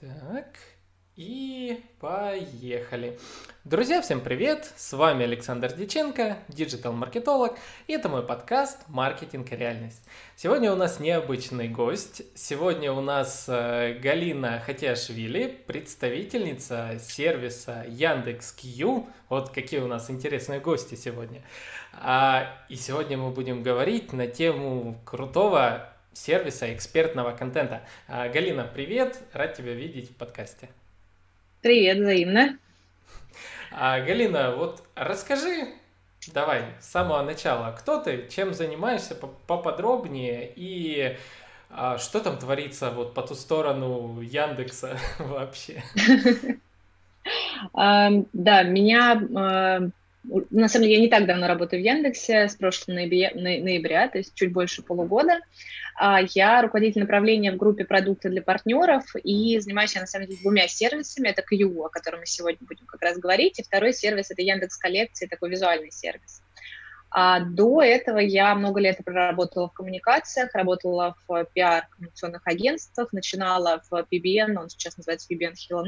Так, и поехали. Друзья, всем привет! С вами Александр Диченко, диджитал-маркетолог, и это мой подкаст «Маркетинг и реальность». Сегодня у нас необычный гость. Сегодня у нас э, Галина Хатяшвили, представительница сервиса Яндекс.Кью. Вот какие у нас интересные гости сегодня. А, и сегодня мы будем говорить на тему крутого сервиса экспертного контента. А, Галина, привет, рад тебя видеть в подкасте. Привет, взаимно. А, Галина, вот расскажи, давай, с самого начала, кто ты, чем занимаешься поподробнее и а, что там творится вот по ту сторону Яндекса вообще? Да, меня на самом деле, я не так давно работаю в Яндексе, с прошлого ноября, ноября то есть чуть больше полугода. А, я руководитель направления в группе продукты для партнеров и занимаюсь я, на самом деле, двумя сервисами. Это Q, о котором мы сегодня будем как раз говорить, и второй сервис – это Яндекс Коллекции, такой визуальный сервис. А до этого я много лет проработала в коммуникациях, работала в пиар-коммуникационных агентствах, начинала в PBN, он сейчас называется PBN Хилла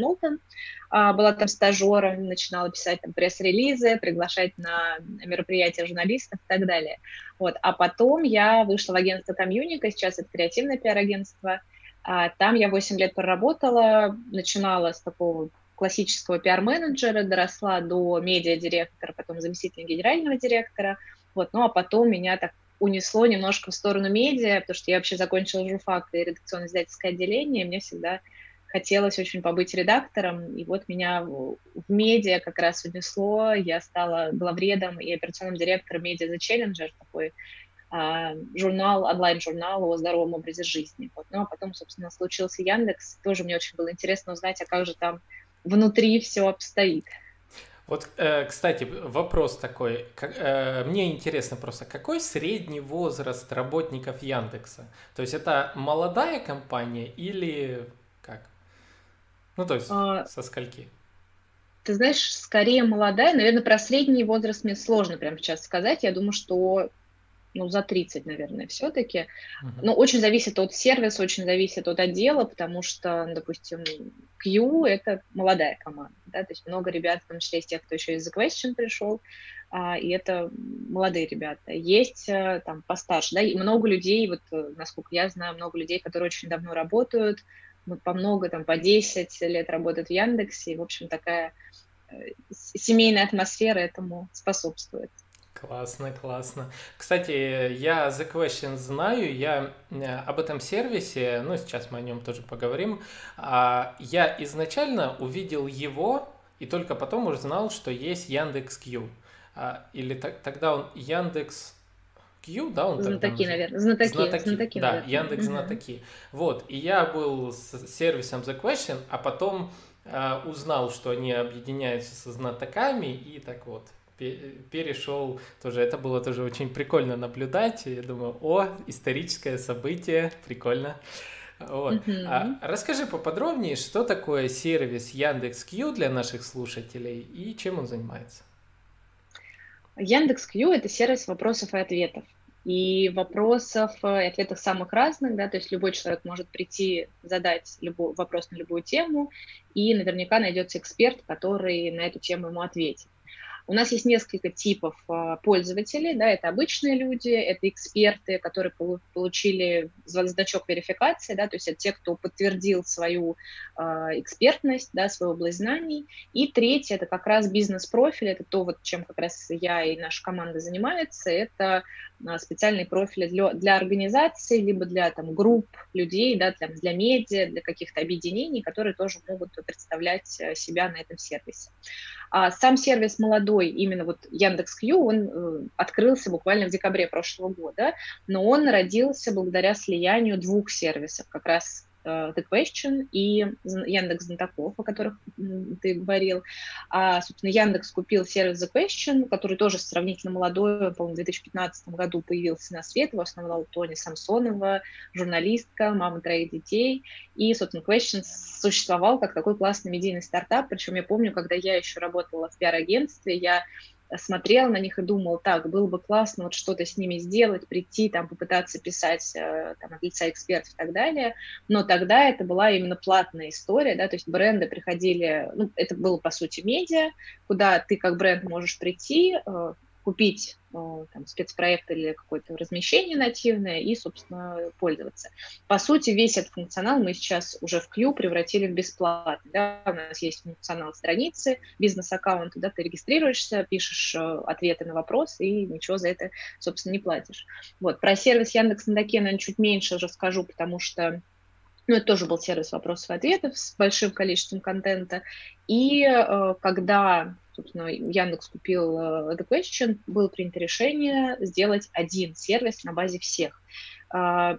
а, была там стажером, начинала писать там пресс-релизы, приглашать на мероприятия журналистов и так далее. Вот. А потом я вышла в агентство Комьюника, сейчас это креативное пиар-агентство, а, там я 8 лет проработала, начинала с такого классического пиар-менеджера, доросла до медиа-директора, потом заместителя генерального директора, вот, ну а потом меня так унесло немножко в сторону медиа, потому что я вообще закончила журфак и редакционно-издательское отделение, и мне всегда хотелось очень побыть редактором, и вот меня в медиа как раз унесло, я стала главредом и операционным директором медиа The Challenger, такой а, журнал, онлайн-журнал о здоровом образе жизни. Вот. Ну, а потом, собственно, случился Яндекс. Тоже мне очень было интересно узнать, а как же там внутри все обстоит. Вот, э, кстати, вопрос такой. Э, мне интересно просто, какой средний возраст работников Яндекса? То есть это молодая компания или как? Ну, то есть а, со скольки? Ты знаешь, скорее молодая. Наверное, про средний возраст мне сложно прямо сейчас сказать. Я думаю, что ну, за 30, наверное, все-таки. Uh-huh. Но очень зависит от сервиса, очень зависит от отдела, потому что, допустим, Q — это молодая команда, да, то есть много ребят, в том числе из тех, кто еще из The Question пришел, а, и это молодые ребята. Есть а, там постарше, да, и много людей, вот, э, насколько я знаю, много людей, которые очень давно работают, вот, по много, там, по 10 лет работают в Яндексе, и, в общем, такая э, семейная атмосфера этому способствует. Классно, классно. Кстати, я The Question знаю, я э, об этом сервисе, ну, сейчас мы о нем тоже поговорим. А, я изначально увидел его, и только потом уже знал, что есть Яндекс.Кью. А, или тогда он Яндекс... Q, да, он Знатоки, наверное. Знатоки, знатоки. знатоки да, наверное. Яндекс знатоки. Вот, и я был с сервисом The Question, а потом э, узнал, что они объединяются со знатоками, и так вот, перешел тоже, это было тоже очень прикольно наблюдать. Я думаю, о, историческое событие, прикольно. Вот. Mm-hmm. А расскажи поподробнее, что такое сервис Яндекс.Кью для наших слушателей и чем он занимается? Яндекс.Кью – это сервис вопросов и ответов. И вопросов и ответов самых разных, да, то есть любой человек может прийти, задать любой вопрос на любую тему, и наверняка найдется эксперт, который на эту тему ему ответит. У нас есть несколько типов а, пользователей, да, это обычные люди, это эксперты, которые получили значок верификации, да, то есть это те, кто подтвердил свою э, экспертность, да, свою область знаний. И третье, это как раз бизнес-профиль, это то, вот, чем как раз я и наша команда занимается, это специальные профили для, для организаций, либо для там, групп людей, да, для, для медиа, для каких-то объединений, которые тоже могут представлять э, себя на этом сервисе. А сам сервис молодой, именно вот Яндекс.Кью, он э, открылся буквально в декабре прошлого года, но он родился благодаря слиянию двух сервисов, как раз The Question и Яндекс Знатоков, о которых ты говорил. А, собственно, Яндекс купил сервис The Question, который тоже сравнительно молодой, по-моему, в 2015 году появился на свет, его основала Тони Самсонова, журналистка, мама троих детей. И, собственно, Question существовал как такой классный медийный стартап, причем я помню, когда я еще работала в пиар-агентстве, я смотрел на них и думал, так, было бы классно вот что-то с ними сделать, прийти, там, попытаться писать э, там, от лица экспертов и так далее. Но тогда это была именно платная история, да, то есть бренды приходили, ну, это было, по сути, медиа, куда ты как бренд можешь прийти, э, купить э, там, спецпроект или какое-то размещение нативное и, собственно, пользоваться. По сути, весь этот функционал мы сейчас уже в Q превратили в бесплатный. Да? У нас есть функционал страницы, бизнес-аккаунт, да, ты регистрируешься, пишешь э, ответы на вопросы и ничего за это, собственно, не платишь. Вот. Про сервис Яндекс Надаке, наверное, чуть меньше расскажу, потому что ну, это тоже был сервис вопросов и ответов с большим количеством контента. И э, когда собственно, Яндекс купил uh, The Question, было принято решение сделать один сервис на базе всех. Uh,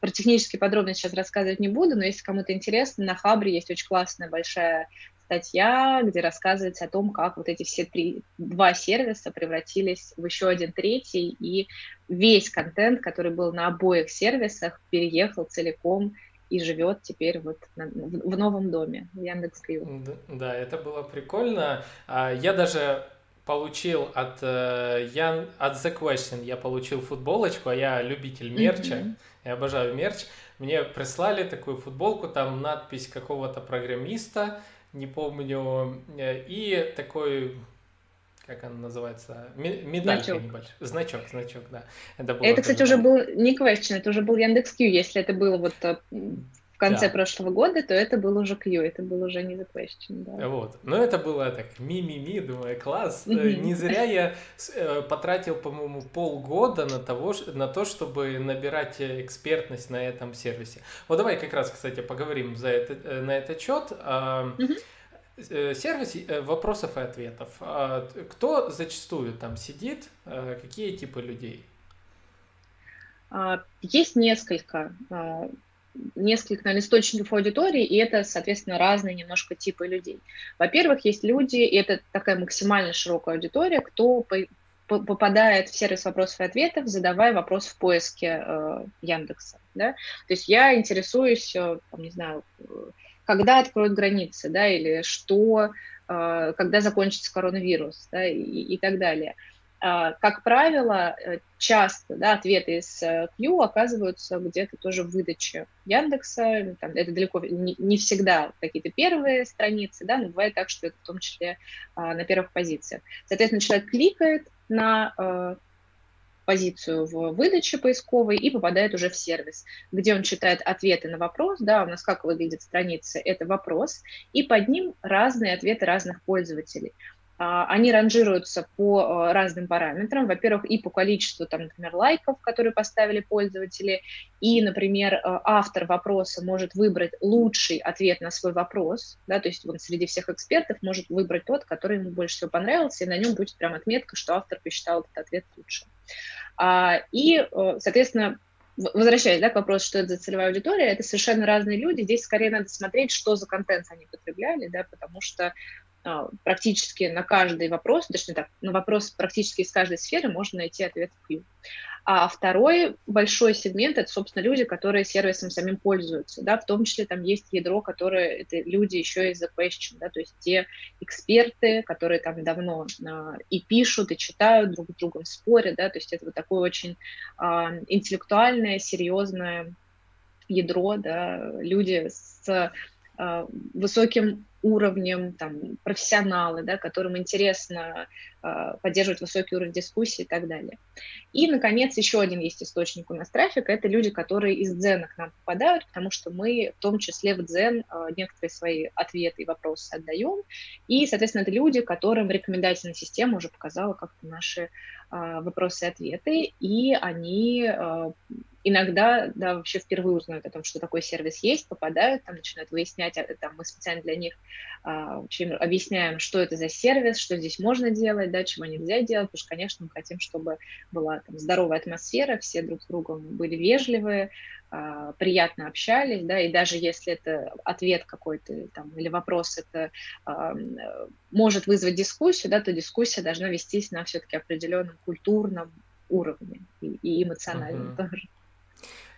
про технические подробности сейчас рассказывать не буду, но если кому-то интересно, на Хабре есть очень классная большая статья, где рассказывается о том, как вот эти все три, два сервиса превратились в еще один третий, и весь контент, который был на обоих сервисах, переехал целиком и живет теперь вот на, в, новом доме, в Яндекс.Кью. Да, это было прикольно. А, я даже получил от, э, Ян, от The Question, я получил футболочку, а я любитель мерча, mm-hmm. я обожаю мерч. Мне прислали такую футболку, там надпись какого-то программиста, не помню, э, и такой как она называется, медалька значок. небольшая, значок, значок, да. Это, было это кстати, уже был не question, это уже был Яндекс.Кью, если это было вот э, в конце да. прошлого года, то это был уже Q, это был уже не the question, да. Вот, но это было так ми-ми-ми, думаю, класс, mm-hmm. не зря я э, потратил, по-моему, полгода на, того, на то, чтобы набирать экспертность на этом сервисе. Вот давай как раз, кстати, поговорим за это, на этот счет. Mm-hmm Э, сервис э, вопросов и ответов. А кто зачастую там сидит? Э, какие типы людей? А, есть несколько, а, несколько наверное, источников аудитории, и это, соответственно, разные немножко типы людей. Во-первых, есть люди, и это такая максимально широкая аудитория, кто попадает в сервис вопросов и ответов, задавая вопрос в поиске э, Яндекса. Да? То есть я интересуюсь, там, не знаю, когда откроют границы, да, или что, а, когда закончится коронавирус, да, и, и так далее. А, как правило, э, часто да, ответы из э, Q оказываются где-то тоже в выдаче Яндекса. Там, это далеко не, не всегда какие-то первые страницы, да, но бывает так, что это в том числе а, на первых позициях. Соответственно, человек кликает на э, позицию в выдаче поисковой и попадает уже в сервис, где он читает ответы на вопрос, да, у нас как выглядит страница, это вопрос, и под ним разные ответы разных пользователей. А, они ранжируются по а, разным параметрам. Во-первых, и по количеству, там, например, лайков, которые поставили пользователи, и, например, а, автор вопроса может выбрать лучший ответ на свой вопрос, да, то есть он среди всех экспертов может выбрать тот, который ему больше всего понравился, и на нем будет прям отметка, что автор посчитал этот ответ лучше. И, соответственно, возвращаясь да, к вопросу, что это за целевая аудитория, это совершенно разные люди. Здесь скорее надо смотреть, что за контент они потребляли, да, потому что а, практически на каждый вопрос, точнее так, на вопрос практически из каждой сферы можно найти ответ в Q. А второй большой сегмент – это, собственно, люди, которые сервисом самим пользуются, да, в том числе там есть ядро, которые, это люди еще из The Question, да, то есть те эксперты, которые там давно а, и пишут, и читают, друг с другом спорят, да, то есть это вот такое очень а, интеллектуальное, серьезное ядро, да, люди с а, высоким уровнем, там, профессионалы, да, которым интересно э, поддерживать высокий уровень дискуссии и так далее. И, наконец, еще один есть источник у нас трафика, это люди, которые из Дзена к нам попадают, потому что мы в том числе в Дзен э, некоторые свои ответы и вопросы отдаем, и, соответственно, это люди, которым рекомендательная система уже показала как-то наши э, вопросы и ответы, и они э, иногда, да, вообще впервые узнают о том, что такой сервис есть, попадают, там начинают выяснять, а, там мы специально для них а, чем объясняем, что это за сервис, что здесь можно делать, да, чего нельзя делать, потому что, конечно, мы хотим, чтобы была там здоровая атмосфера, все друг с другом были вежливые, а, приятно общались, да, и даже если это ответ какой-то там или вопрос это а, может вызвать дискуссию, да, то дискуссия должна вестись на все-таки определенном культурном уровне и, и эмоциональном uh-huh. тоже.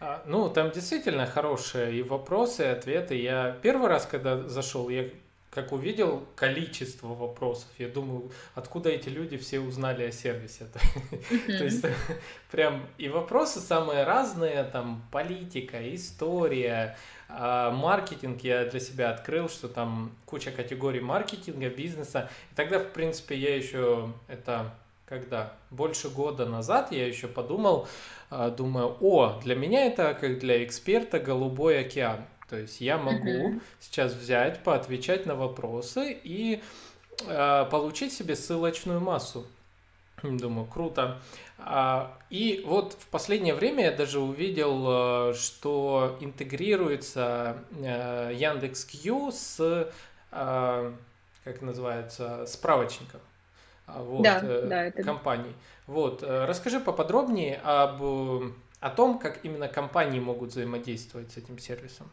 А, ну, там действительно хорошие и вопросы, и ответы. Я первый раз, когда зашел, я как увидел количество вопросов, я думаю, откуда эти люди все узнали о сервисе. То есть прям и вопросы самые разные, там политика, история, а, маркетинг я для себя открыл, что там куча категорий маркетинга, бизнеса. И тогда, в принципе, я еще это когда больше года назад я еще подумал, а, думаю, о, для меня это как для эксперта голубой океан. То есть я могу uh-huh. сейчас взять, поотвечать на вопросы и э, получить себе ссылочную массу. Думаю, круто. А, и вот в последнее время я даже увидел, что интегрируется Яндекс.Кью с, как называется, справочником вот, да, да, это... компаний. Вот, расскажи поподробнее об, о том, как именно компании могут взаимодействовать с этим сервисом.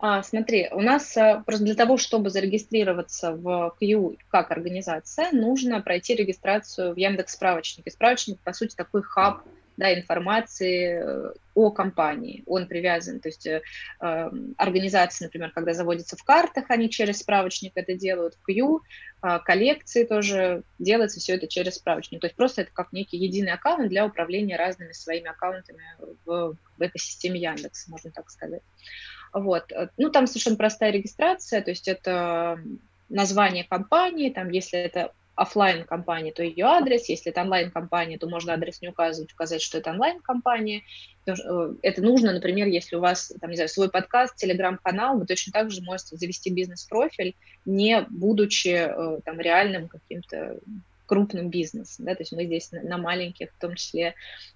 А, смотри, у нас а, просто для того, чтобы зарегистрироваться в Q как организация, нужно пройти регистрацию в Яндекс справочнике. Справочник, по сути, такой хаб да, информации э, о компании. Он привязан, то есть э, эм, организации, например, когда заводятся в картах, они через справочник это делают, в Q, э, коллекции тоже делается все это через справочник. То есть просто это как некий единый аккаунт для управления разными своими аккаунтами в, в экосистеме Яндекса, можно так сказать. Вот. Ну, там совершенно простая регистрация, то есть это название компании, там, если это офлайн компания, то ее адрес, если это онлайн-компания, то можно адрес не указывать, указать, что это онлайн-компания. Э, это нужно, например, если у вас, там, не знаю, свой подкаст, телеграм-канал, вы точно так же можете завести бизнес-профиль, не будучи э, там реальным каким-то крупным бизнесом, да, то есть мы здесь на маленьких в том числе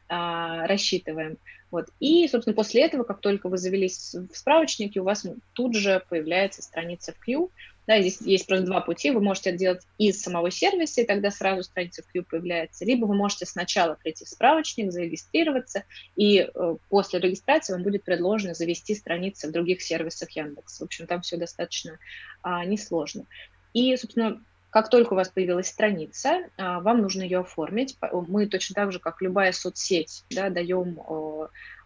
а, рассчитываем. Вот. И, собственно, после этого, как только вы завелись в справочнике, у вас тут же появляется страница в Q. Да, здесь есть просто два пути. Вы можете это делать из самого сервиса, и тогда сразу страница в Q появляется. Либо вы можете сначала прийти в справочник, зарегистрироваться, и э, после регистрации вам будет предложено завести страницы в других сервисах Яндекс. В общем, там все достаточно а, несложно. И, собственно, как только у вас появилась страница, а, вам нужно ее оформить. Мы точно так же, как любая соцсеть, да, даем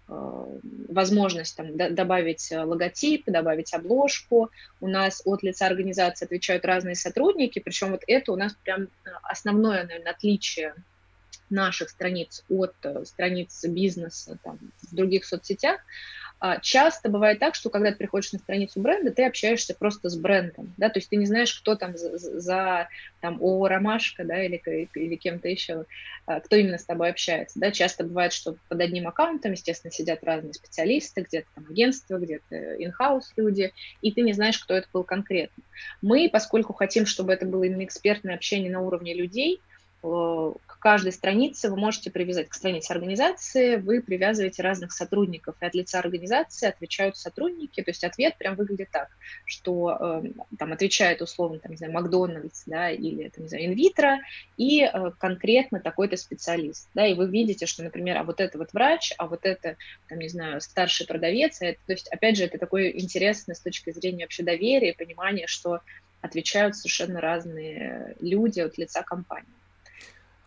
возможность там, добавить логотип, добавить обложку. У нас от лица организации отвечают разные сотрудники, причем вот это у нас прям основное, наверное, отличие наших страниц от э, страниц бизнеса там, в других соцсетях, часто бывает так, что когда ты приходишь на страницу бренда, ты общаешься просто с брендом, да, то есть ты не знаешь, кто там за, за там, о Ромашка, да, или, или кем-то еще, а, кто именно с тобой общается, да, часто бывает, что под одним аккаунтом, естественно, сидят разные специалисты, где-то там агентство, где-то инхаус люди, и ты не знаешь, кто это был конкретно. Мы, поскольку хотим, чтобы это было именно экспертное общение на уровне людей, к каждой странице вы можете привязать, к странице организации вы привязываете разных сотрудников, и от лица организации отвечают сотрудники, то есть ответ прям выглядит так, что э, там отвечает условно, там, не знаю, Макдональдс, да, или, там, не знаю, инвитро, и э, конкретно такой-то специалист, да, и вы видите, что, например, а вот это вот врач, а вот это, там, не знаю, старший продавец, это, то есть, опять же, это такое интересно с точки зрения вообще доверия, понимания, что отвечают совершенно разные люди от лица компании.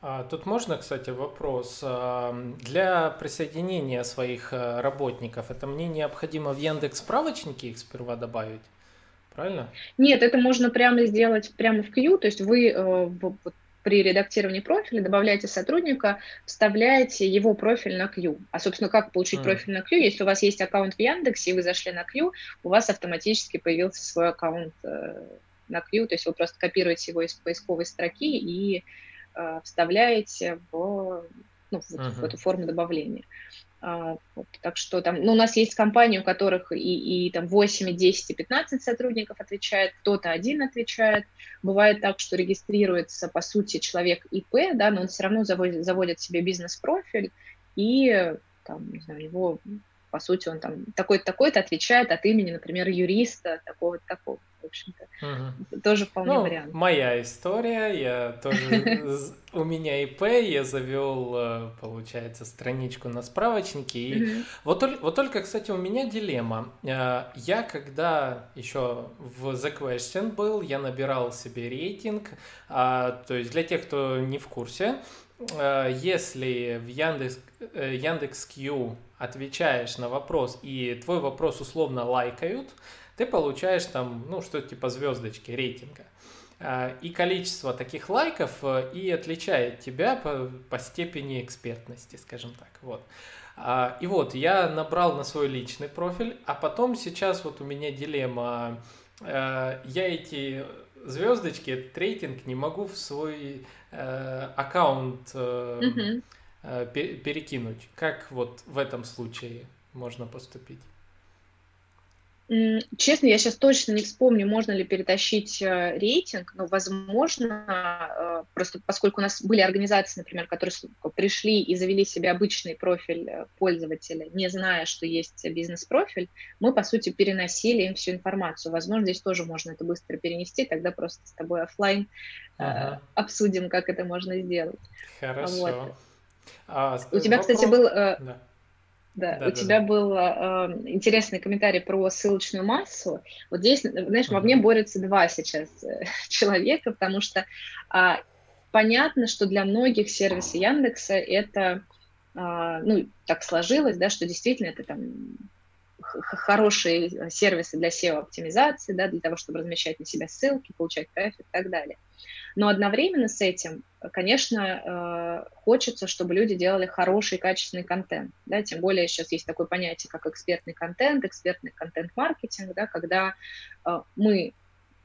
А, тут можно, кстати, вопрос. А, для присоединения своих э, работников это мне необходимо в Яндекс справочнике их сперва добавить? Правильно? Нет, это можно прямо сделать прямо в Q, то есть вы э, при редактировании профиля добавляете сотрудника, вставляете его профиль на Q. А, собственно, как получить mm. профиль на Q? Если у вас есть аккаунт в Яндексе, и вы зашли на Q, у вас автоматически появился свой аккаунт э, на Q, то есть вы просто копируете его из поисковой строки и вставляете в, ну, в, uh-huh. в эту форму добавления. А, вот, так что там, ну, у нас есть компании, у которых и, и там 8, и 10, и 15 сотрудников отвечает, кто-то один отвечает. Бывает так, что регистрируется, по сути, человек ИП, да, но он все равно заводит, заводит себе бизнес-профиль, и там, не знаю, его, по сути, он там такой-то, такой-то отвечает от имени, например, юриста такого-то, такого в общем-то. Угу. Тоже вполне ну, вариант. Моя история, я тоже, у меня ИП, я завел, э, получается, страничку на справочнике. И вот, вот только, кстати, у меня дилемма. Э, я когда еще в The Question был, я набирал себе рейтинг, а, то есть для тех, кто не в курсе, э, если в Яндекс, Яндекс.Кью отвечаешь на вопрос, и твой вопрос условно лайкают, ты получаешь там, ну, что типа звездочки, рейтинга. А, и количество таких лайков э, и отличает тебя по, по степени экспертности, скажем так. Вот. А, и вот я набрал на свой личный профиль, а потом сейчас вот у меня дилемма. Э, я эти звездочки, этот рейтинг не могу в свой э, аккаунт угу. перекинуть. Как вот в этом случае можно поступить? Честно, я сейчас точно не вспомню, можно ли перетащить э, рейтинг, но, возможно, э, просто поскольку у нас были организации, например, которые пришли и завели себе обычный профиль э, пользователя, не зная, что есть бизнес-профиль, мы, по сути, переносили им всю информацию. Возможно, здесь тоже можно это быстро перенести, тогда просто с тобой офлайн ага. обсудим, как это можно сделать. Хорошо. Вот. А, У тебя, вопрос... кстати, был... Да да, да у да, тебя да. был э, интересный комментарий про ссылочную массу. Вот здесь, знаешь, во мне борются два сейчас э, человека, потому что э, понятно, что для многих сервисы Яндекса это, э, ну, так сложилось, да, что действительно это там хорошие сервисы для SEO-оптимизации, да, для того, чтобы размещать на себя ссылки, получать трафик и так далее. Но одновременно с этим, конечно, э, хочется, чтобы люди делали хороший, качественный контент. Да? Тем более сейчас есть такое понятие, как экспертный контент, экспертный контент-маркетинг, да? когда э, мы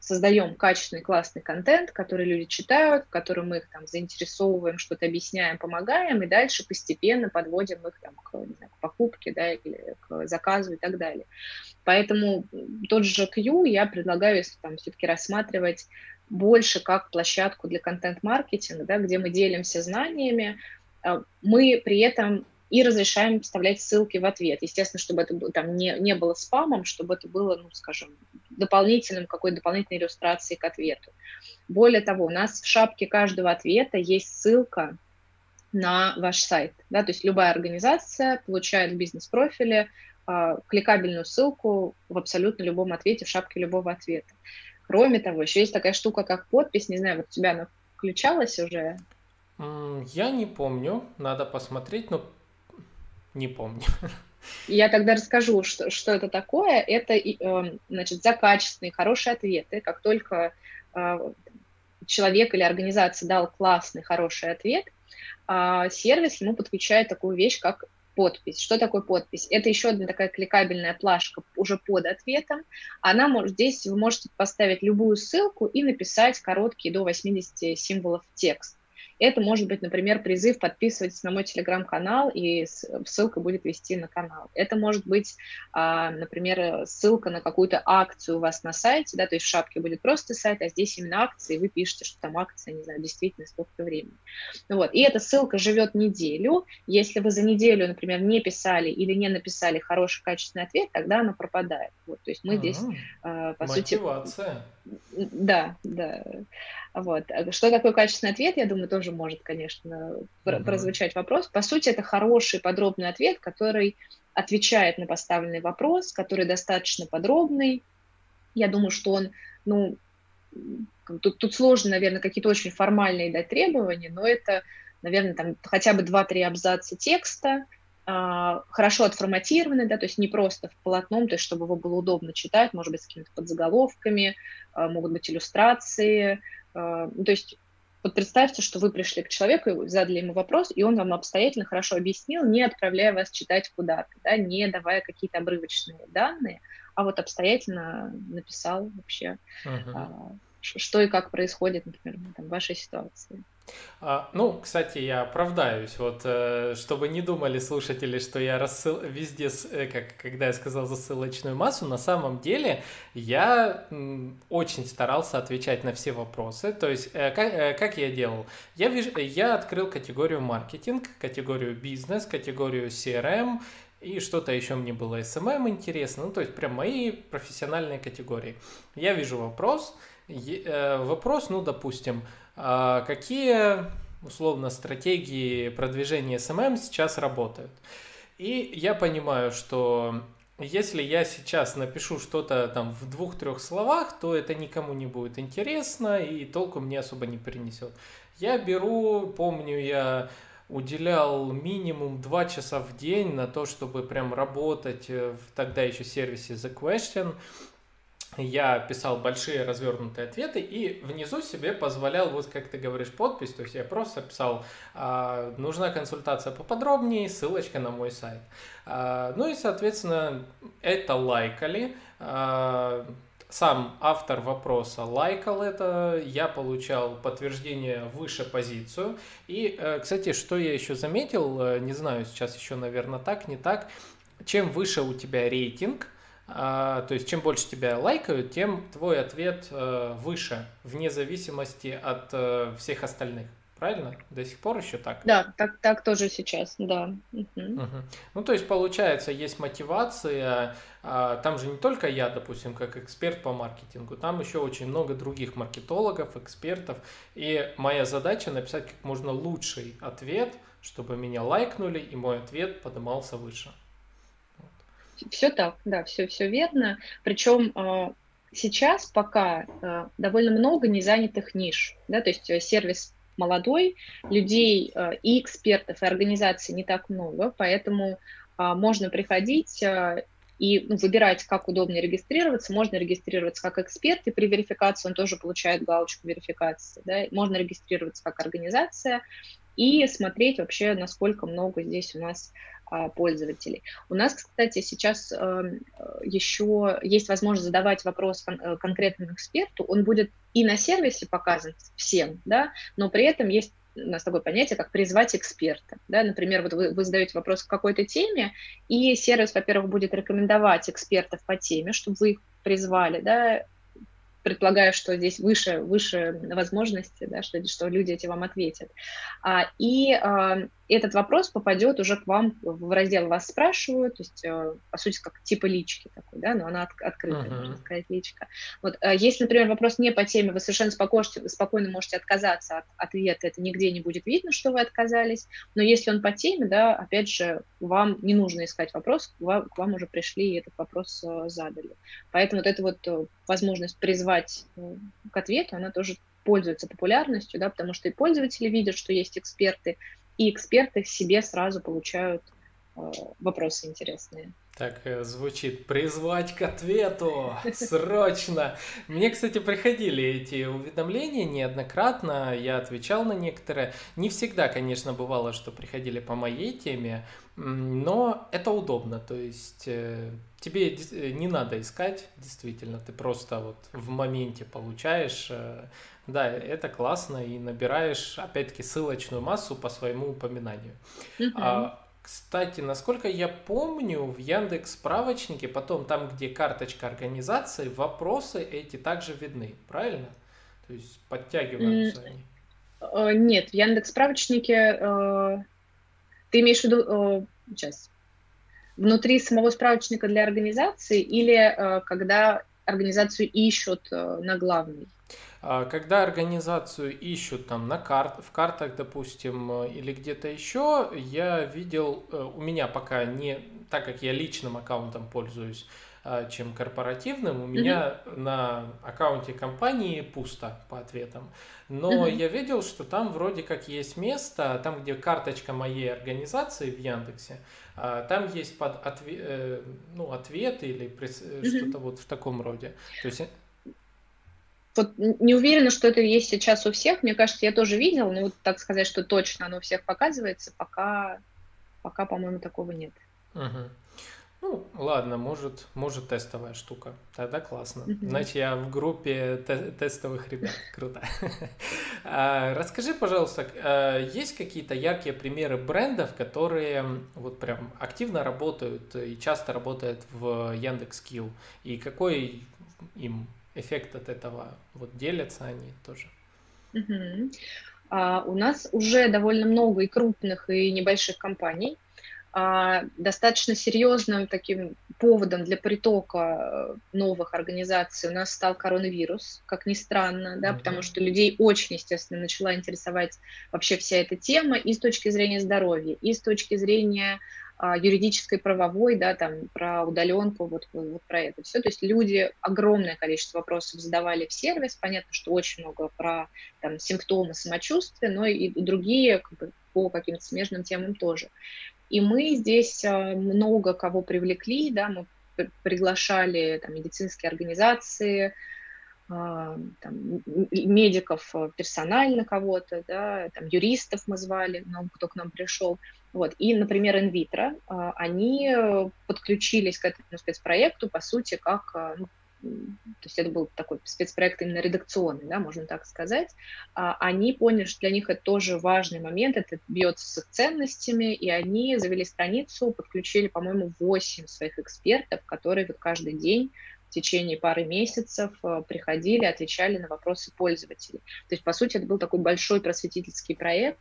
создаем качественный, классный контент, который люди читают, в котором мы их там заинтересовываем, что-то объясняем, помогаем, и дальше постепенно подводим их там, к, знаю, к покупке да, или к заказу и так далее. Поэтому тот же Q я предлагаю, если там все-таки рассматривать больше как площадку для контент-маркетинга, да, где мы делимся знаниями, а, мы при этом и разрешаем вставлять ссылки в ответ. Естественно, чтобы это там не, не было спамом, чтобы это было, ну, скажем, дополнительным, какой-то дополнительной иллюстрацией к ответу. Более того, у нас в шапке каждого ответа есть ссылка на ваш сайт. Да? То есть любая организация получает в бизнес-профиле э, кликабельную ссылку в абсолютно любом ответе, в шапке любого ответа. Кроме того, еще есть такая штука, как подпись. Не знаю, вот у тебя она включалась уже? Я не помню, надо посмотреть, но не помню. Я тогда расскажу, что, что это такое. Это, эм, значит, за качественные, хорошие ответы. Как только э, человек или организация дал классный, хороший ответ, а сервис ему подключает такую вещь, как подпись. Что такое подпись? Это еще одна такая кликабельная плашка уже под ответом. Она может, здесь вы можете поставить любую ссылку и написать короткий до 80 символов текст. Это может быть, например, призыв подписывайтесь на мой телеграм-канал, и ссылка будет вести на канал. Это может быть, а, например, ссылка на какую-то акцию у вас на сайте, да, то есть в шапке будет просто сайт, а здесь именно акция, и вы пишете, что там акция, не знаю, действительно сколько времени. Вот. И эта ссылка живет неделю. Если вы за неделю, например, не писали или не написали хороший качественный ответ, тогда она пропадает. Вот. То есть мы здесь, а, по Мотивация. сути... Да, да. Вот. А что такое качественный ответ, я думаю, тоже может, конечно, mm-hmm. прозвучать вопрос. По сути, это хороший подробный ответ, который отвечает на поставленный вопрос, который достаточно подробный. Я думаю, что он, ну, тут, тут сложно, наверное, какие-то очень формальные дать требования, но это, наверное, там хотя бы 2-3 абзаца текста, хорошо отформатированы, да, то есть не просто в полотном, то есть чтобы его было удобно читать, может быть, с какими-то подзаголовками, а, могут быть иллюстрации, а, ну, то есть вот представьте, что вы пришли к человеку, задали ему вопрос, и он вам обстоятельно хорошо объяснил, не отправляя вас читать куда-то, да, не давая какие-то обрывочные данные, а вот обстоятельно написал вообще, uh-huh. Что и как происходит, например, там, в вашей ситуации. А, ну, кстати, я оправдаюсь, вот, э, чтобы не думали слушатели, что я рассыл везде, э, как когда я сказал за ссылочную массу, на самом деле я очень старался отвечать на все вопросы, то есть э, как, как я делал? Я, виж... я открыл категорию маркетинг, категорию бизнес, категорию CRM, и что-то еще мне было SMM интересно, ну, то есть прям мои профессиональные категории. Я вижу вопрос, вопрос, ну, допустим, а какие условно стратегии продвижения SMM сейчас работают. И я понимаю, что если я сейчас напишу что-то там в двух-трех словах, то это никому не будет интересно и толку мне особо не принесет. Я беру, помню, я уделял минимум 2 часа в день на то, чтобы прям работать в тогда еще сервисе The Question, я писал большие развернутые ответы и внизу себе позволял, вот как ты говоришь, подпись, то есть я просто писал, а, нужна консультация поподробнее, ссылочка на мой сайт. А, ну и, соответственно, это лайкали. А, сам автор вопроса лайкал это, я получал подтверждение выше позицию. И, э, кстати, что я еще заметил, э, не знаю, сейчас еще, наверное, так, не так, чем выше у тебя рейтинг, то есть чем больше тебя лайкают, тем твой ответ э, выше, вне зависимости от э, всех остальных. Правильно? До сих пор еще так? Да, так, так тоже сейчас, да. Угу. Угу. Ну, то есть, получается, есть мотивация. А, там же не только я, допустим, как эксперт по маркетингу, там еще очень много других маркетологов, экспертов. И моя задача написать как можно лучший ответ, чтобы меня лайкнули, и мой ответ поднимался выше. Все так, да, все, все верно. Причем а, сейчас пока а, довольно много незанятых ниш, да, то есть э, сервис молодой, людей а, и экспертов, и организаций не так много, поэтому можно приходить и ну, выбирать, как удобнее регистрироваться. Можно регистрироваться как эксперт, и при верификации он тоже получает галочку верификации. Да? Можно регистрироваться как организация и смотреть вообще, насколько много здесь у нас пользователей. У нас, кстати, сейчас эм, еще есть возможность задавать вопрос э, конкретному эксперту. Он будет и на сервисе показан всем, да, но при этом есть у нас такое понятие, как призвать эксперта. Да? Например, вот вы, вы задаете вопрос к какой-то теме, и сервис, во-первых, будет рекомендовать экспертов по теме, чтобы вы их призвали, да, предполагаю, что здесь выше, выше возможности, да, что, что люди эти вам ответят. А, и а, этот вопрос попадет уже к вам в раздел «Вас спрашивают», то есть, а, по сути, как типа лички такой, да, но она от, открытая, uh-huh. можно сказать, личка. Вот, а, если, например, вопрос не по теме, вы совершенно спокойно, спокойно можете отказаться от ответа, это нигде не будет видно, что вы отказались, но если он по теме, да, опять же, вам не нужно искать вопрос, к вам, к вам уже пришли и этот вопрос а, задали. Поэтому вот эта вот э, возможность призвать э, к ответу, она тоже пользуется популярностью, да, потому что и пользователи видят, что есть эксперты, и эксперты себе сразу получают э, вопросы интересные. Так э, звучит призвать к ответу срочно. Мне, кстати, приходили эти уведомления неоднократно, я отвечал на некоторые. Не всегда, конечно, бывало, что приходили по моей теме, но это удобно. То есть э, тебе э, не надо искать, действительно, ты просто вот в моменте получаешь. Да, это классно и набираешь, опять-таки, ссылочную массу по своему упоминанию. Uh-huh. Кстати, насколько я помню, в Яндекс справочнике, потом там, где карточка организации, вопросы эти также видны, правильно? То есть подтягиваются они. Э, нет, в Яндекс справочнике э, ты имеешь в виду э, сейчас внутри самого справочника для организации или когда организацию ищут на главный? А когда организацию ищут там на карт, в картах, допустим, э, или где-то еще, я видел, э, у меня пока не, так как я личным аккаунтом пользуюсь, а, чем корпоративным, у меня mm-hmm. на аккаунте компании пусто по ответам. Но mm-hmm. я видел, что там вроде как есть место, там, где карточка моей организации в Яндексе, а, там есть под ответ, э, ну, ответ или mm-hmm. что-то вот в таком роде. То есть вот не уверена, что это есть сейчас у всех. Мне кажется, я тоже видела, но вот так сказать, что точно оно у всех показывается, пока, пока по-моему, такого нет. Угу. Ну, ладно, может, может тестовая штука. Тогда классно. Угу. Значит, я в группе те- тестовых ребят. Круто. А, расскажи, пожалуйста, а, есть какие-то яркие примеры брендов, которые вот прям активно работают и часто работают в Яндекс.Килл? И какой им эффект от этого вот делятся они тоже. Угу. А, у нас уже довольно много и крупных, и небольших компаний. А, достаточно серьезным таким поводом для притока э, новых организаций у нас стал коронавирус, как ни странно, да, mm потому что людей очень, естественно, начала интересовать вообще вся эта тема и с точки зрения здоровья, и с точки зрения юридической, правовой, да, там, про удаленку, вот, вот про это все. То есть люди огромное количество вопросов задавали в сервис. Понятно, что очень много про там, симптомы самочувствия, но и другие как бы, по каким-то смежным темам тоже. И мы здесь а, много кого привлекли, да, мы приглашали там, медицинские организации, а, там, медиков э, персонально кого-то, да, там, юристов мы звали, ну, кто к нам пришел. Вот. И, например, инвитро, а, они э, подключились к этому спецпроекту, по сути, как а, ну, то есть это был такой спецпроект именно редакционный, да, можно так сказать, они поняли, что для них это тоже важный момент, это бьется с их ценностями, и они завели страницу, подключили, по-моему, 8 своих экспертов, которые вот каждый день течение пары месяцев э, приходили, отвечали на вопросы пользователей. То есть, по сути, это был такой большой просветительский проект,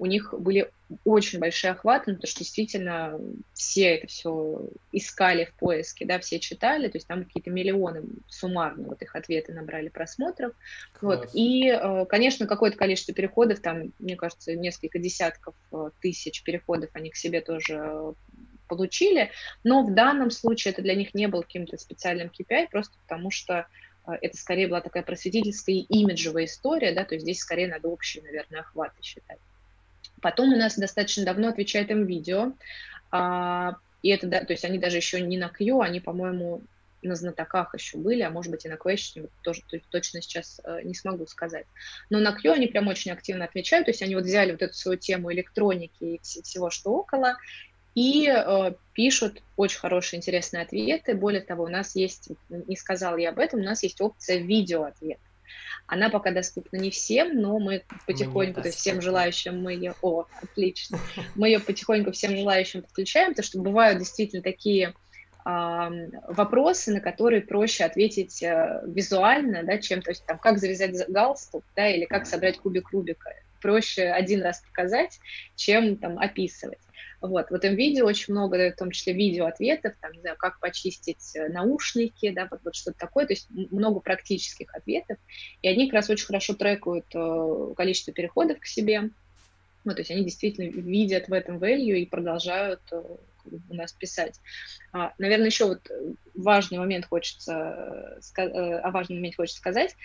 у них были очень большие охваты, ну, потому что действительно все это все искали в поиске, да, все читали, то есть там какие-то миллионы суммарно вот их ответы набрали просмотров. Вот. И, э, конечно, какое-то количество переходов, там, мне кажется, несколько десятков э, тысяч переходов они к себе тоже получили, но в данном случае это для них не был каким-то специальным KPI, просто потому что э, это скорее была такая просветительская и имиджевая история, да, то есть здесь скорее надо общие, наверное, охваты считать. Потом у нас достаточно давно отвечает им видео, а, и это, да, то есть они даже еще не на Q, они, по-моему, на знатоках еще были, а может быть и на question, тоже точно сейчас э, не смогу сказать. Но на Q они прям очень активно отвечают, то есть они вот взяли вот эту свою тему электроники и всего, что около, и э, пишут очень хорошие, интересные ответы. Более того, у нас есть, не сказал я об этом, у нас есть опция видео-ответ. Она пока доступна не всем, но мы потихоньку, то есть всем желающим мы ее... О, отлично. Мы ее потихоньку всем желающим подключаем, потому что бывают действительно такие вопросы, на которые проще ответить э, визуально, да, чем, то есть там, как завязать галстук, да, или как собрать кубик Рубика. Проще один раз показать, чем там описывать. Вот, в этом видео очень много, в том числе видео-ответов, там, не знаю, как почистить э, наушники, да, вот, вот что-то такое, то есть много практических ответов, и они как раз очень хорошо трекают э, количество переходов к себе, вот, то есть они действительно видят в этом value и продолжают э, у нас писать. А, наверное, еще вот важный момент хочется, о важном моменте хочется сказать.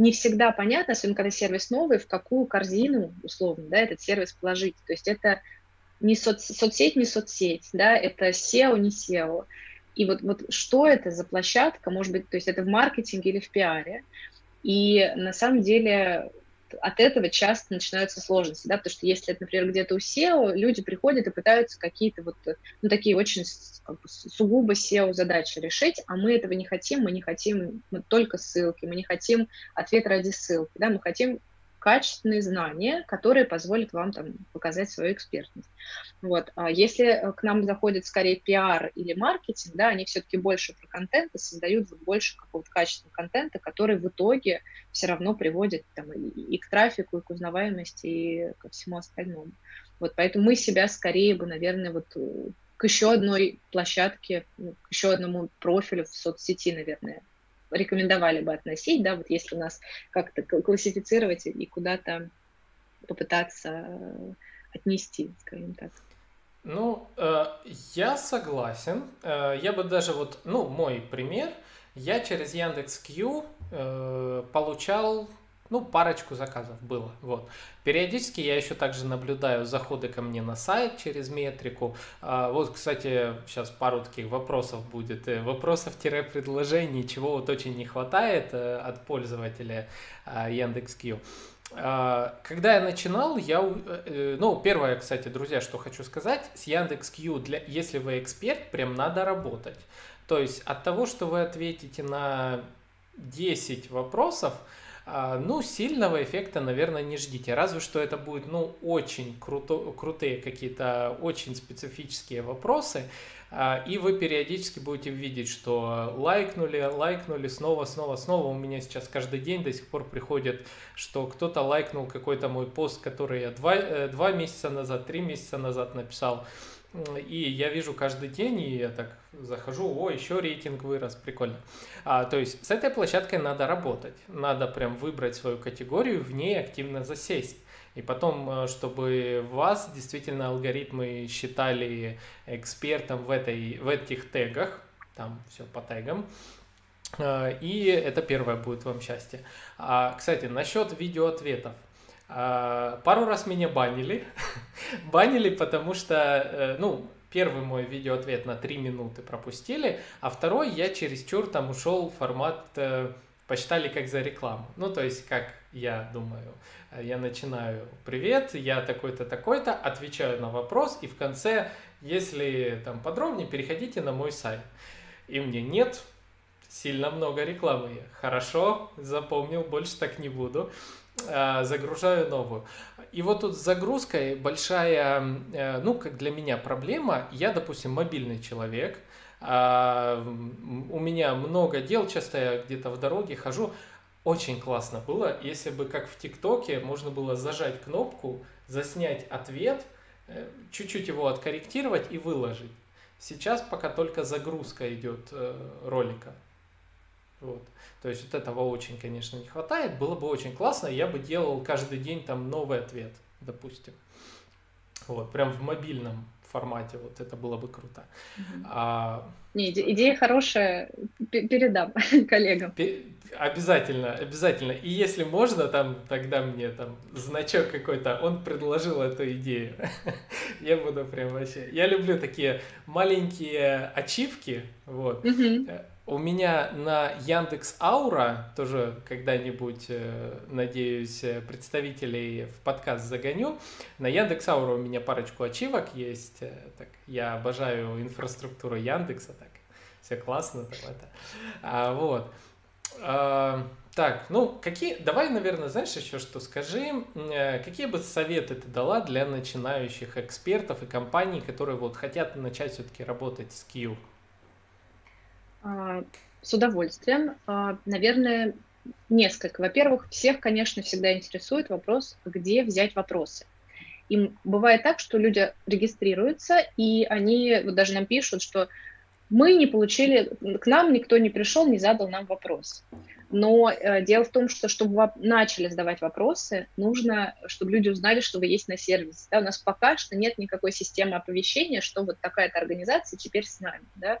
Не всегда понятно, особенно когда сервис новый, в какую корзину, условно, да, этот сервис положить. То есть это не соц, соцсеть, не соцсеть, да, это SEO, не SEO. И вот, вот что это за площадка, может быть, то есть это в маркетинге или в пиаре. И на самом деле от этого часто начинаются сложности, да, потому что если например, где-то у SEO, люди приходят и пытаются какие-то вот, ну, такие очень как бы, сугубо SEO задачи решить, а мы этого не хотим, мы не хотим мы только ссылки, мы не хотим ответ ради ссылки, да, мы хотим качественные знания, которые позволят вам там показать свою экспертность. Вот. А если э, к нам заходит скорее пиар или маркетинг, да, они все-таки больше про контент и создают больше какого-то качественного контента, который в итоге все равно приводит там, и к трафику, и к узнаваемости, и ко всему остальному. Вот, поэтому мы себя скорее бы, наверное, вот э, к еще одной площадке, ну, к еще одному профилю в соцсети, наверное, рекомендовали бы относить, да, вот если нас как-то классифицировать и куда-то попытаться отнести, скажем так. Ну, э, я согласен. Э, я бы даже вот, ну, мой пример, я через Яндекс.Кью э, получал ну, парочку заказов было. Вот. Периодически я еще также наблюдаю заходы ко мне на сайт через метрику. А, вот, кстати, сейчас пару таких вопросов будет. Э, Вопросов-предложений, чего вот очень не хватает э, от пользователя а, Яндекс.Кью. А, когда я начинал, я, э, ну, первое, кстати, друзья, что хочу сказать, с Яндекс.Кью, для, если вы эксперт, прям надо работать. То есть от того, что вы ответите на 10 вопросов, ну, сильного эффекта, наверное, не ждите. Разве что это будет, ну, очень круто, крутые какие-то, очень специфические вопросы. А, и вы периодически будете видеть, что лайкнули, лайкнули, снова, снова, снова. У меня сейчас каждый день до сих пор приходит, что кто-то лайкнул какой-то мой пост, который я два, э, два месяца назад, три месяца назад написал. И я вижу каждый день, и я так захожу, о, еще рейтинг вырос, прикольно. А, то есть с этой площадкой надо работать, надо прям выбрать свою категорию, в ней активно засесть. И потом, э, чтобы вас действительно алгоритмы считали экспертом в, этой, в этих тегах, там все по тегам, э, и это первое будет вам счастье. А, кстати, насчет видеоответов. А, пару раз меня банили. банили, потому что, э, ну, первый мой видеоответ на 3 минуты пропустили, а второй я чересчур там ушел в формат э, посчитали как за рекламу. Ну, то есть, как я думаю, я начинаю «Привет, я такой-то, такой-то», отвечаю на вопрос, и в конце, если там подробнее, переходите на мой сайт. И мне нет, сильно много рекламы. Хорошо, запомнил, больше так не буду. А, загружаю новую. И вот тут с загрузкой большая, э, ну, как для меня проблема. Я, допустим, мобильный человек, а, у меня много дел, часто я где-то в дороге хожу. Очень классно было, если бы как в ТикТоке можно было зажать кнопку, заснять ответ, э, чуть-чуть его откорректировать и выложить. Сейчас пока только загрузка идет э, ролика. Вот. То есть вот этого очень, конечно, не хватает. Было бы очень классно, я бы делал каждый день там новый ответ, допустим. Вот, прям в мобильном формате, вот это было бы круто. Угу. А... Не, идея хорошая, передам коллегам. Обязательно, обязательно. И если можно, там тогда мне там значок какой-то, он предложил эту идею. Я буду прям вообще. Я люблю такие маленькие ачивки, вот. Угу. У меня на Яндекс Аура, тоже когда-нибудь, э, надеюсь, э, представителей в подкаст загоню, на Яндекс Аура у меня парочку ачивок есть. Э, так, я обожаю инфраструктуру Яндекса, так, все классно там это. А, вот. А, так, ну, какие, давай, наверное, знаешь еще что, скажи, какие бы советы ты дала для начинающих экспертов и компаний, которые вот хотят начать все-таки работать с Q? А, с удовольствием. А, наверное, несколько. Во-первых, всех, конечно, всегда интересует вопрос, где взять вопросы. И бывает так, что люди регистрируются, и они вот даже нам пишут, что мы не получили, к нам никто не пришел, не задал нам вопрос. Но э, дело в том, что чтобы вы начали задавать вопросы, нужно, чтобы люди узнали, что вы есть на сервисе. Да? У нас пока что нет никакой системы оповещения, что вот такая-то организация теперь с нами. Да?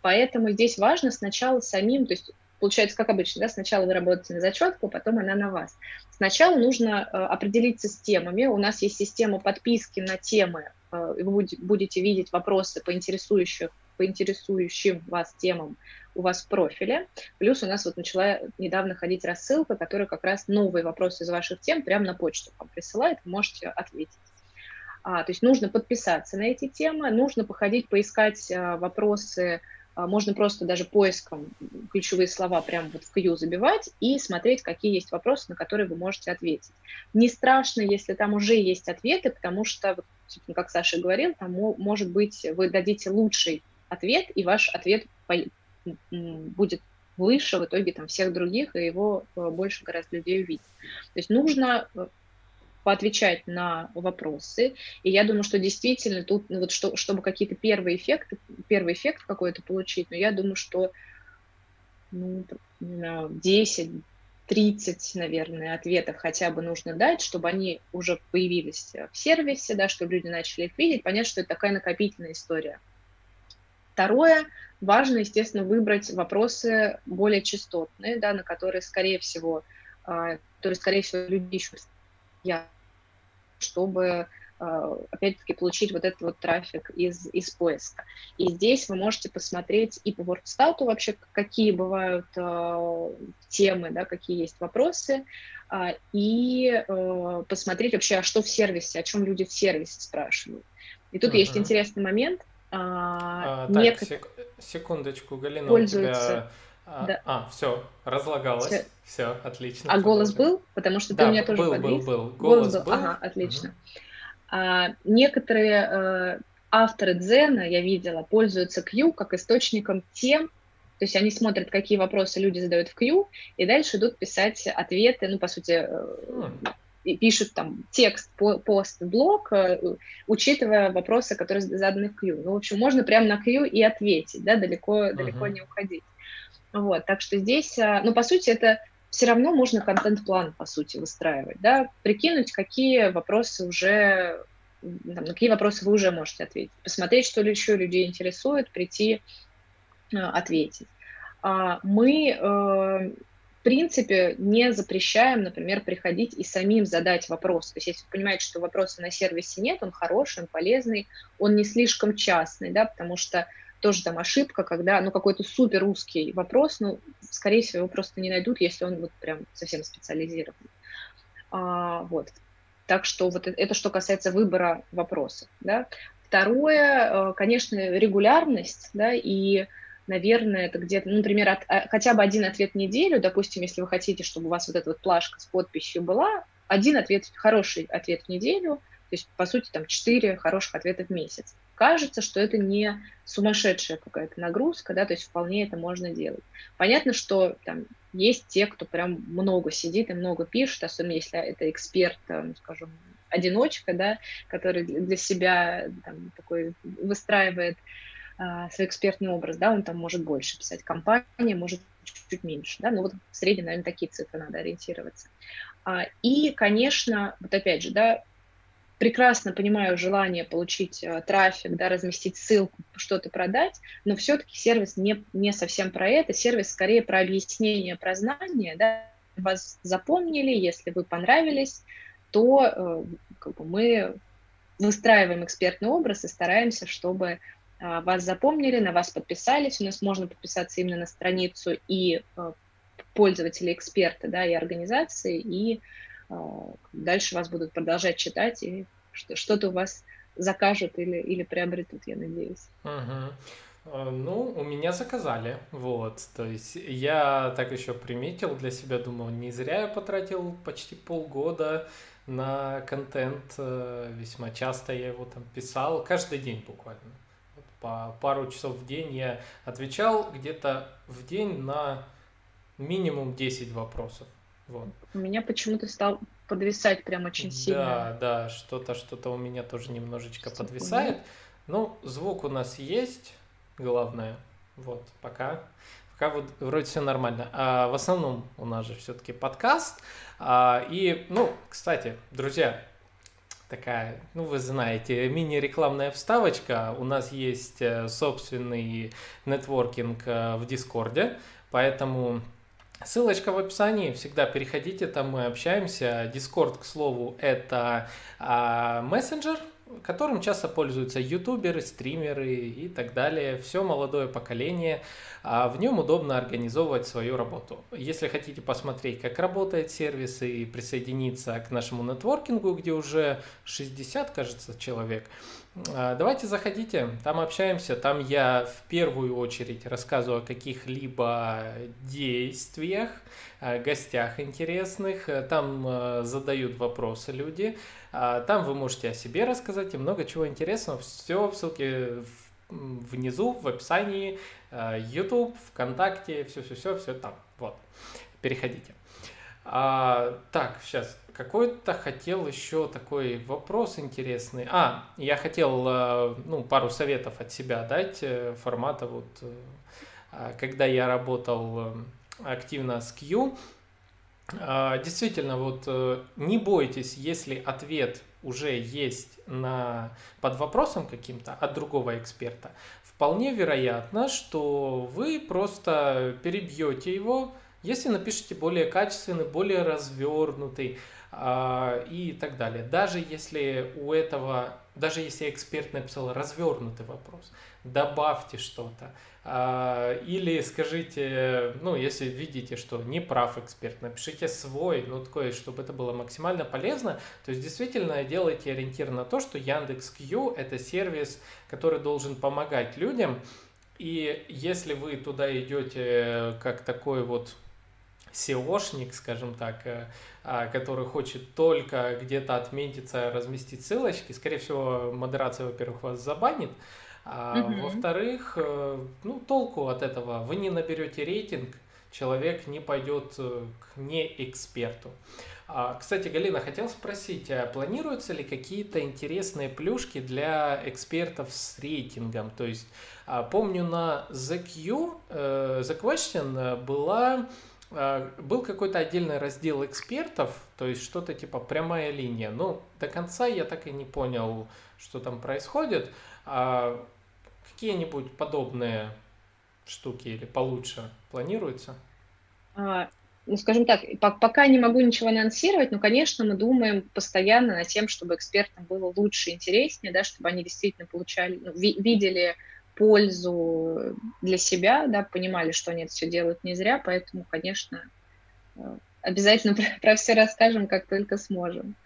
Поэтому здесь важно сначала самим, то есть получается, как обычно, да, сначала вы работаете на зачетку, потом она на вас. Сначала нужно э, определиться с темами. У нас есть система подписки на темы, э, вы будете видеть вопросы по интересующих по интересующим вас темам у вас в профиле. Плюс у нас вот начала недавно ходить рассылка, которая как раз новые вопросы из ваших тем прямо на почту вам присылает, можете ответить. А, то есть нужно подписаться на эти темы, нужно походить, поискать а, вопросы, а, можно просто даже поиском ключевые слова прямо вот в Q забивать и смотреть, какие есть вопросы, на которые вы можете ответить. Не страшно, если там уже есть ответы, потому что, вот, как Саша говорил, там может быть вы дадите лучший ответ, и ваш ответ будет выше в итоге там всех других, и его э, больше гораздо людей увидит. То есть нужно э, поотвечать на вопросы. И я думаю, что действительно тут, ну, вот что, чтобы какие-то первые эффекты, первый эффект какой-то получить, но я думаю, что ну, 10, 30, наверное, ответов хотя бы нужно дать, чтобы они уже появились в сервисе, да, чтобы люди начали их видеть. Понятно, что это такая накопительная история. Второе, важно, естественно, выбрать вопросы более частотные, да, на которые, скорее всего, а, которые, скорее всего, люди ищут, чтобы а, опять-таки получить вот этот вот трафик из, из поиска. И здесь вы можете посмотреть и по WordStat вообще, какие бывают э, темы, да, какие есть вопросы, э, и э, посмотреть вообще, а что в сервисе, о чем люди в сервисе спрашивают. И тут uh-huh. есть интересный момент – а, а, так, сек- секундочку, Галина, пользуются. у тебя... А, да. а, все, разлагалось. Все, все отлично. А голос был? Потому что да, ты у меня тоже был, был, был. Голос, голос был. был. Ага, отлично. Угу. А, некоторые а, авторы Дзена, я видела, пользуются Q как источником тем, то есть они смотрят, какие вопросы люди задают в Q, и дальше идут писать ответы, ну, по сути, mm пишут там текст, пост, блог, э, учитывая вопросы, которые заданы в Q. Ну, в общем, можно прямо на Q и ответить, да, далеко, uh-huh. далеко не уходить. Вот, так что здесь, э, ну, по сути, это все равно можно контент-план, по сути, выстраивать, да, прикинуть, какие вопросы уже, там, на какие вопросы вы уже можете ответить, посмотреть, что ли еще людей интересует, прийти, э, ответить. А мы принципе не запрещаем, например, приходить и самим задать вопрос. То есть если вы понимаете, что вопроса на сервисе нет, он хороший, он полезный, он не слишком частный, да, потому что тоже там ошибка, когда, ну, какой-то супер узкий вопрос, ну, скорее всего, его просто не найдут, если он вот прям совсем специализирован. А, вот. Так что вот это что касается выбора вопросов, да. Второе, э, конечно, регулярность, да, и наверное, это где-то, ну, например, от, а, хотя бы один ответ в неделю, допустим, если вы хотите, чтобы у вас вот эта вот плашка с подписью была, один ответ, хороший ответ в неделю, то есть, по сути, там, четыре хороших ответа в месяц. Кажется, что это не сумасшедшая какая-то нагрузка, да, то есть вполне это можно делать. Понятно, что там есть те, кто прям много сидит и много пишет, особенно если это эксперт, там, скажем, одиночка, да, который для себя там, такой выстраивает свой экспертный образ, да, он там может больше писать, компания может чуть-чуть меньше, да, но вот в среднем, наверное, такие цифры надо ориентироваться. А, и, конечно, вот опять же, да, прекрасно понимаю желание получить э, трафик, да, разместить ссылку, что-то продать, но все-таки сервис не, не совсем про это, сервис скорее про объяснение, про знание, да, вас запомнили, если вы понравились, то э, как бы мы выстраиваем экспертный образ и стараемся, чтобы а, вас запомнили, на вас подписались. У нас можно подписаться именно на страницу и а, пользователи, эксперты, да, и организации, и а, дальше вас будут продолжать читать, и что-то у вас закажут или, или приобретут, я надеюсь. Угу. Ну, у меня заказали, вот, то есть я так еще приметил для себя, думал, не зря я потратил почти полгода на контент, э, весьма часто я его там писал, каждый день буквально по пару часов в день я отвечал где-то в день на минимум 10 вопросов. Вот. У меня почему-то стал подвисать прям очень сильно. Да, да, что-то, что-то у меня тоже немножечко Секунду. подвисает. Ну, звук у нас есть, главное. Вот, пока. Пока вот вроде все нормально. А в основном у нас же все-таки подкаст. А, и, ну, кстати, друзья, такая, ну вы знаете, мини-рекламная вставочка. У нас есть э, собственный нетворкинг э, в Дискорде, поэтому Ссылочка в описании, всегда переходите, там мы общаемся. Дискорд, к слову, это а, мессенджер, которым часто пользуются ютуберы, стримеры и так далее. Все молодое поколение. А в нем удобно организовывать свою работу. Если хотите посмотреть, как работает сервис и присоединиться к нашему нетворкингу, где уже 60, кажется, человек, давайте заходите, там общаемся, там я в первую очередь рассказываю о каких-либо действиях, гостях интересных, там а, задают вопросы люди, а, там вы можете о себе рассказать и много чего интересного, все в ссылке внизу, в описании, YouTube, ВКонтакте, все-все-все, все там, вот, переходите. А, так, сейчас, какой-то хотел еще такой вопрос интересный. А, я хотел э, ну, пару советов от себя дать э, формата вот, э, а, когда я работал активно с Q. А, действительно, вот не бойтесь, если ответ уже есть на, под вопросом каким-то от другого эксперта, вполне вероятно, что вы просто перебьете его, если напишите более качественный, более развернутый, а, и так далее. Даже если у этого, даже если эксперт написал развернутый вопрос, добавьте что-то. А, или скажите, ну, если видите, что не прав эксперт, напишите свой, ну, такое, чтобы это было максимально полезно. То есть, действительно, делайте ориентир на то, что Яндекс.Кью – это сервис, который должен помогать людям. И если вы туда идете как такой вот SEOшник, скажем так, э, а, который хочет только где-то отметиться, разместить ссылочки, скорее всего, модерация, во-первых, вас забанит, а угу. во-вторых, э, ну, толку от этого, вы не наберете рейтинг, человек не пойдет э, к неэксперту. А, кстати, Галина, хотел спросить, а планируются ли какие-то интересные плюшки для экспертов с рейтингом? То есть, а, помню, на The Q, The Question была был какой-то отдельный раздел экспертов, то есть что-то типа прямая линия. Но до конца я так и не понял, что там происходит. А какие-нибудь подобные штуки или получше планируются? А, ну, скажем так, пока не могу ничего анонсировать, но, конечно, мы думаем постоянно над тем, чтобы экспертам было лучше, интереснее, да, чтобы они действительно получали, ну, ви- видели пользу для себя, да, понимали, что они это все делают не зря, поэтому, конечно, э, обязательно про, про все расскажем, как только сможем.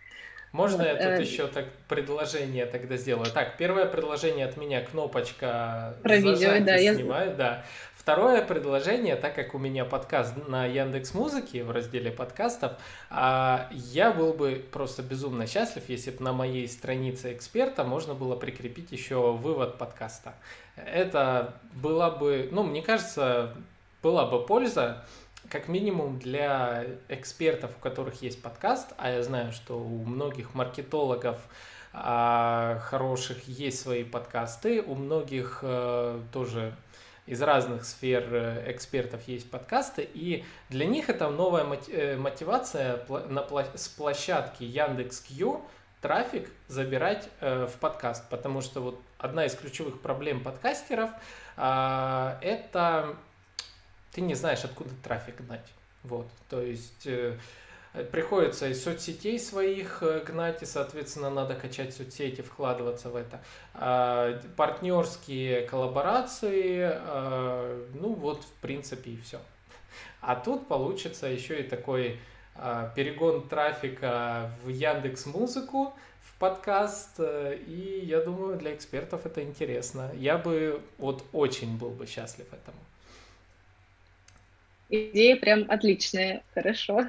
Можно вот, я тут э... еще так предложение тогда сделаю? Так, первое предложение от меня кнопочка про видео, да, снимаю, я... да. Второе предложение, так как у меня подкаст на Яндекс Музыке в разделе подкастов, а, я был бы просто безумно счастлив, если бы на моей странице эксперта можно было прикрепить еще вывод подкаста. Это была бы, ну, мне кажется, была бы польза, как минимум для экспертов, у которых есть подкаст, а я знаю, что у многих маркетологов а, хороших есть свои подкасты, у многих а, тоже из разных сфер э, экспертов есть подкасты, и для них это новая э, мотивация на, с площадки Яндекс.Кью трафик забирать э, в подкаст, потому что вот одна из ключевых проблем подкастеров а, это ты не знаешь, откуда трафик гнать. Вот, то есть приходится из соцсетей своих э, гнать, и, соответственно, надо качать соцсети, вкладываться в это. А, партнерские коллаборации, а, ну вот, в принципе, и все. А тут получится еще и такой а, перегон трафика в Яндекс Музыку, в подкаст, э, и я думаю, для экспертов это интересно. Я бы вот очень был бы счастлив этому. Идея прям отличная, хорошо.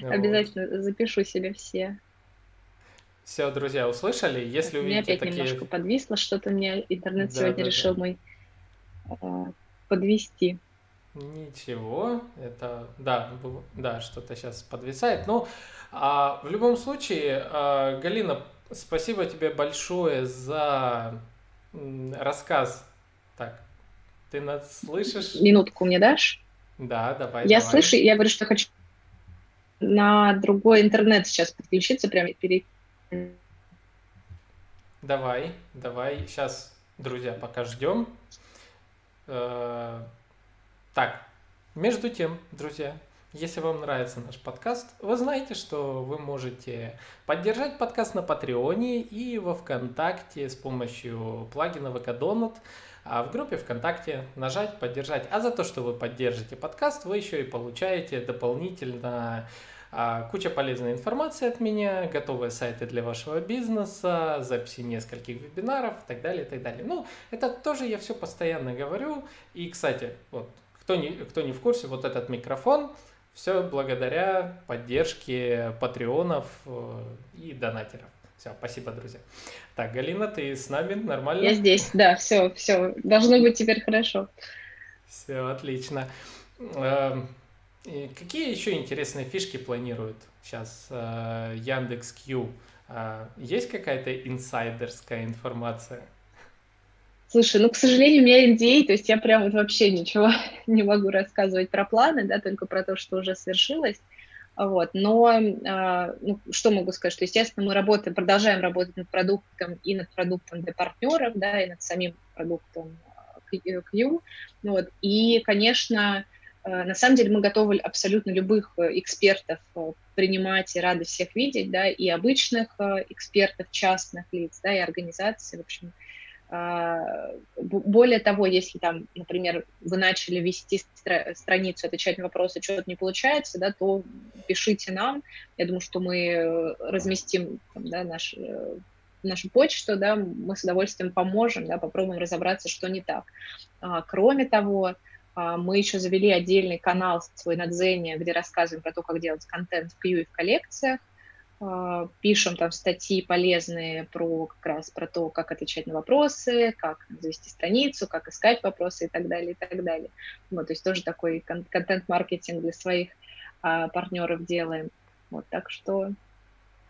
Вот. Обязательно запишу себе все. Все, друзья, услышали? Если увидите опять такие... немножко подвисло, что-то мне интернет да, сегодня да, решил да. мой э, подвести. Ничего, это да, да, что-то сейчас подвисает. Но а, в любом случае, а, Галина, спасибо тебе большое за рассказ. Так, ты нас слышишь? Минутку мне дашь? Да, давай. Я давай. слышу, я говорю, что хочу на другой интернет сейчас подключиться прямо перед... Давай, давай, сейчас, друзья, пока ждем. Э, так, между тем, друзья, если вам нравится наш подкаст, вы знаете, что вы можете поддержать подкаст на Патреоне и во Вконтакте с помощью плагина VK а в группе ВКонтакте нажать «Поддержать». А за то, что вы поддержите подкаст, вы еще и получаете дополнительно а, куча полезной информации от меня, готовые сайты для вашего бизнеса, записи нескольких вебинаров и так далее, и так далее. Ну, это тоже я все постоянно говорю. И, кстати, вот, кто не, кто не в курсе, вот этот микрофон, все благодаря поддержке патреонов э, и донатеров. Все, спасибо, друзья. Так, Галина, ты с нами нормально? Я здесь, да, все, все, должно быть теперь хорошо. Все, отлично. И какие еще интересные фишки планирует сейчас э, Яндекс Кью? Э, есть какая-то инсайдерская информация? Слушай, ну, к сожалению, у меня NDA, то есть я прям вот вообще ничего не могу рассказывать про планы, да, только про то, что уже свершилось. Вот. Но э, ну, что могу сказать, что, естественно, мы работаем, продолжаем работать над продуктом и над продуктом для партнеров, да, и над самим продуктом Q. Вот. И, конечно, Э, на самом деле мы готовы абсолютно любых э, экспертов э, принимать и рады всех видеть, да, и обычных экспертов, частных лиц, да, и организаций, в общем. Более того, если там, например, вы начали вести стра- страницу, отвечать на вопросы, что-то не получается, да, то пишите нам. Я думаю, что мы разместим там, да, наш, нашу почту, да, мы с удовольствием поможем, да, попробуем разобраться, что не так. А, кроме того, а, мы еще завели отдельный канал свой на Дзене, где рассказываем про то, как делать контент в Q и в коллекциях. А, пишем там статьи полезные про как раз про то, как отвечать на вопросы, как завести страницу, как искать вопросы и так далее, и так далее. Вот, то есть тоже такой контент-маркетинг для своих а, партнеров делаем. Вот, так что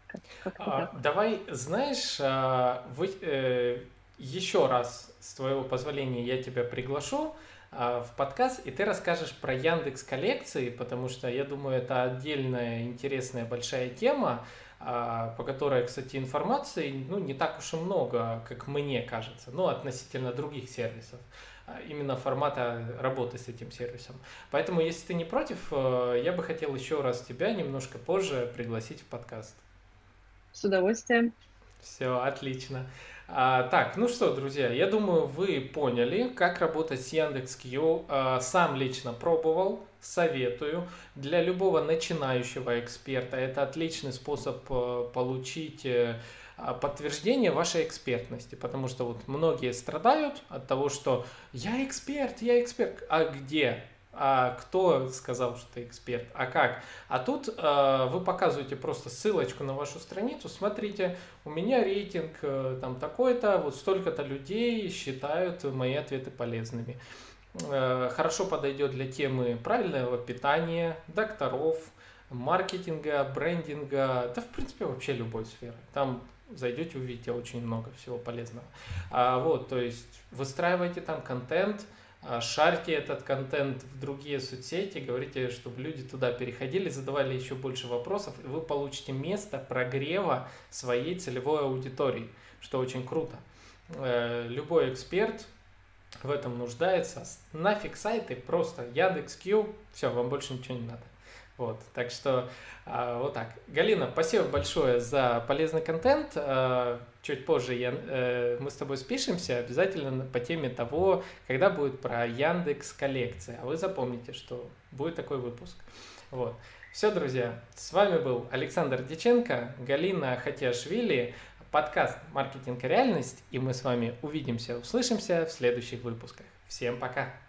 как, как а, Давай, знаешь, а, вы, э, еще раз, с твоего позволения, я тебя приглашу в подкаст, и ты расскажешь про Яндекс коллекции, потому что я думаю, это отдельная интересная большая тема, а, по которой, кстати, информации ну, не так уж и много, как мне кажется, ну, относительно других сервисов. а, именно формата работы с этим сервисом. Поэтому, если ты не против, э, я бы хотел еще раз тебя немножко позже пригласить в подкаст. С удовольствием. Все, отлично. А, так, ну что, друзья, я думаю, вы поняли, как работать с Яндекс.Кью. А, сам лично пробовал, советую. Для любого начинающего эксперта это отличный способ а, получить э, а, подтверждение вашей экспертности, потому что вот многие страдают от того, что я эксперт, я эксперт, а где? А кто сказал, что ты эксперт, а как. А тут э, вы показываете просто ссылочку на вашу страницу, смотрите, у меня рейтинг э, там такой-то, вот столько-то людей считают мои ответы полезными. Э, хорошо подойдет для темы правильного питания, докторов, маркетинга, брендинга, да в принципе вообще любой сферы. Там зайдете, увидите очень много всего полезного. А, вот, то есть выстраивайте там контент, шарьте этот контент в другие соцсети, говорите, чтобы люди туда переходили, задавали еще больше вопросов, и вы получите место прогрева своей целевой аудитории, что очень круто. Э, любой эксперт в этом нуждается. Нафиг сайты, просто Яндекс.Кью, все, вам больше ничего не надо. Вот, так что а, вот так. Галина, спасибо большое за полезный контент. А, чуть позже я, а, мы с тобой спишемся обязательно по теме того, когда будет про Яндекс коллекция. А вы запомните, что будет такой выпуск. Вот. Все, друзья, с вами был Александр Диченко, Галина Хатяшвили, подкаст «Маркетинг и реальность», и мы с вами увидимся, услышимся в следующих выпусках. Всем пока!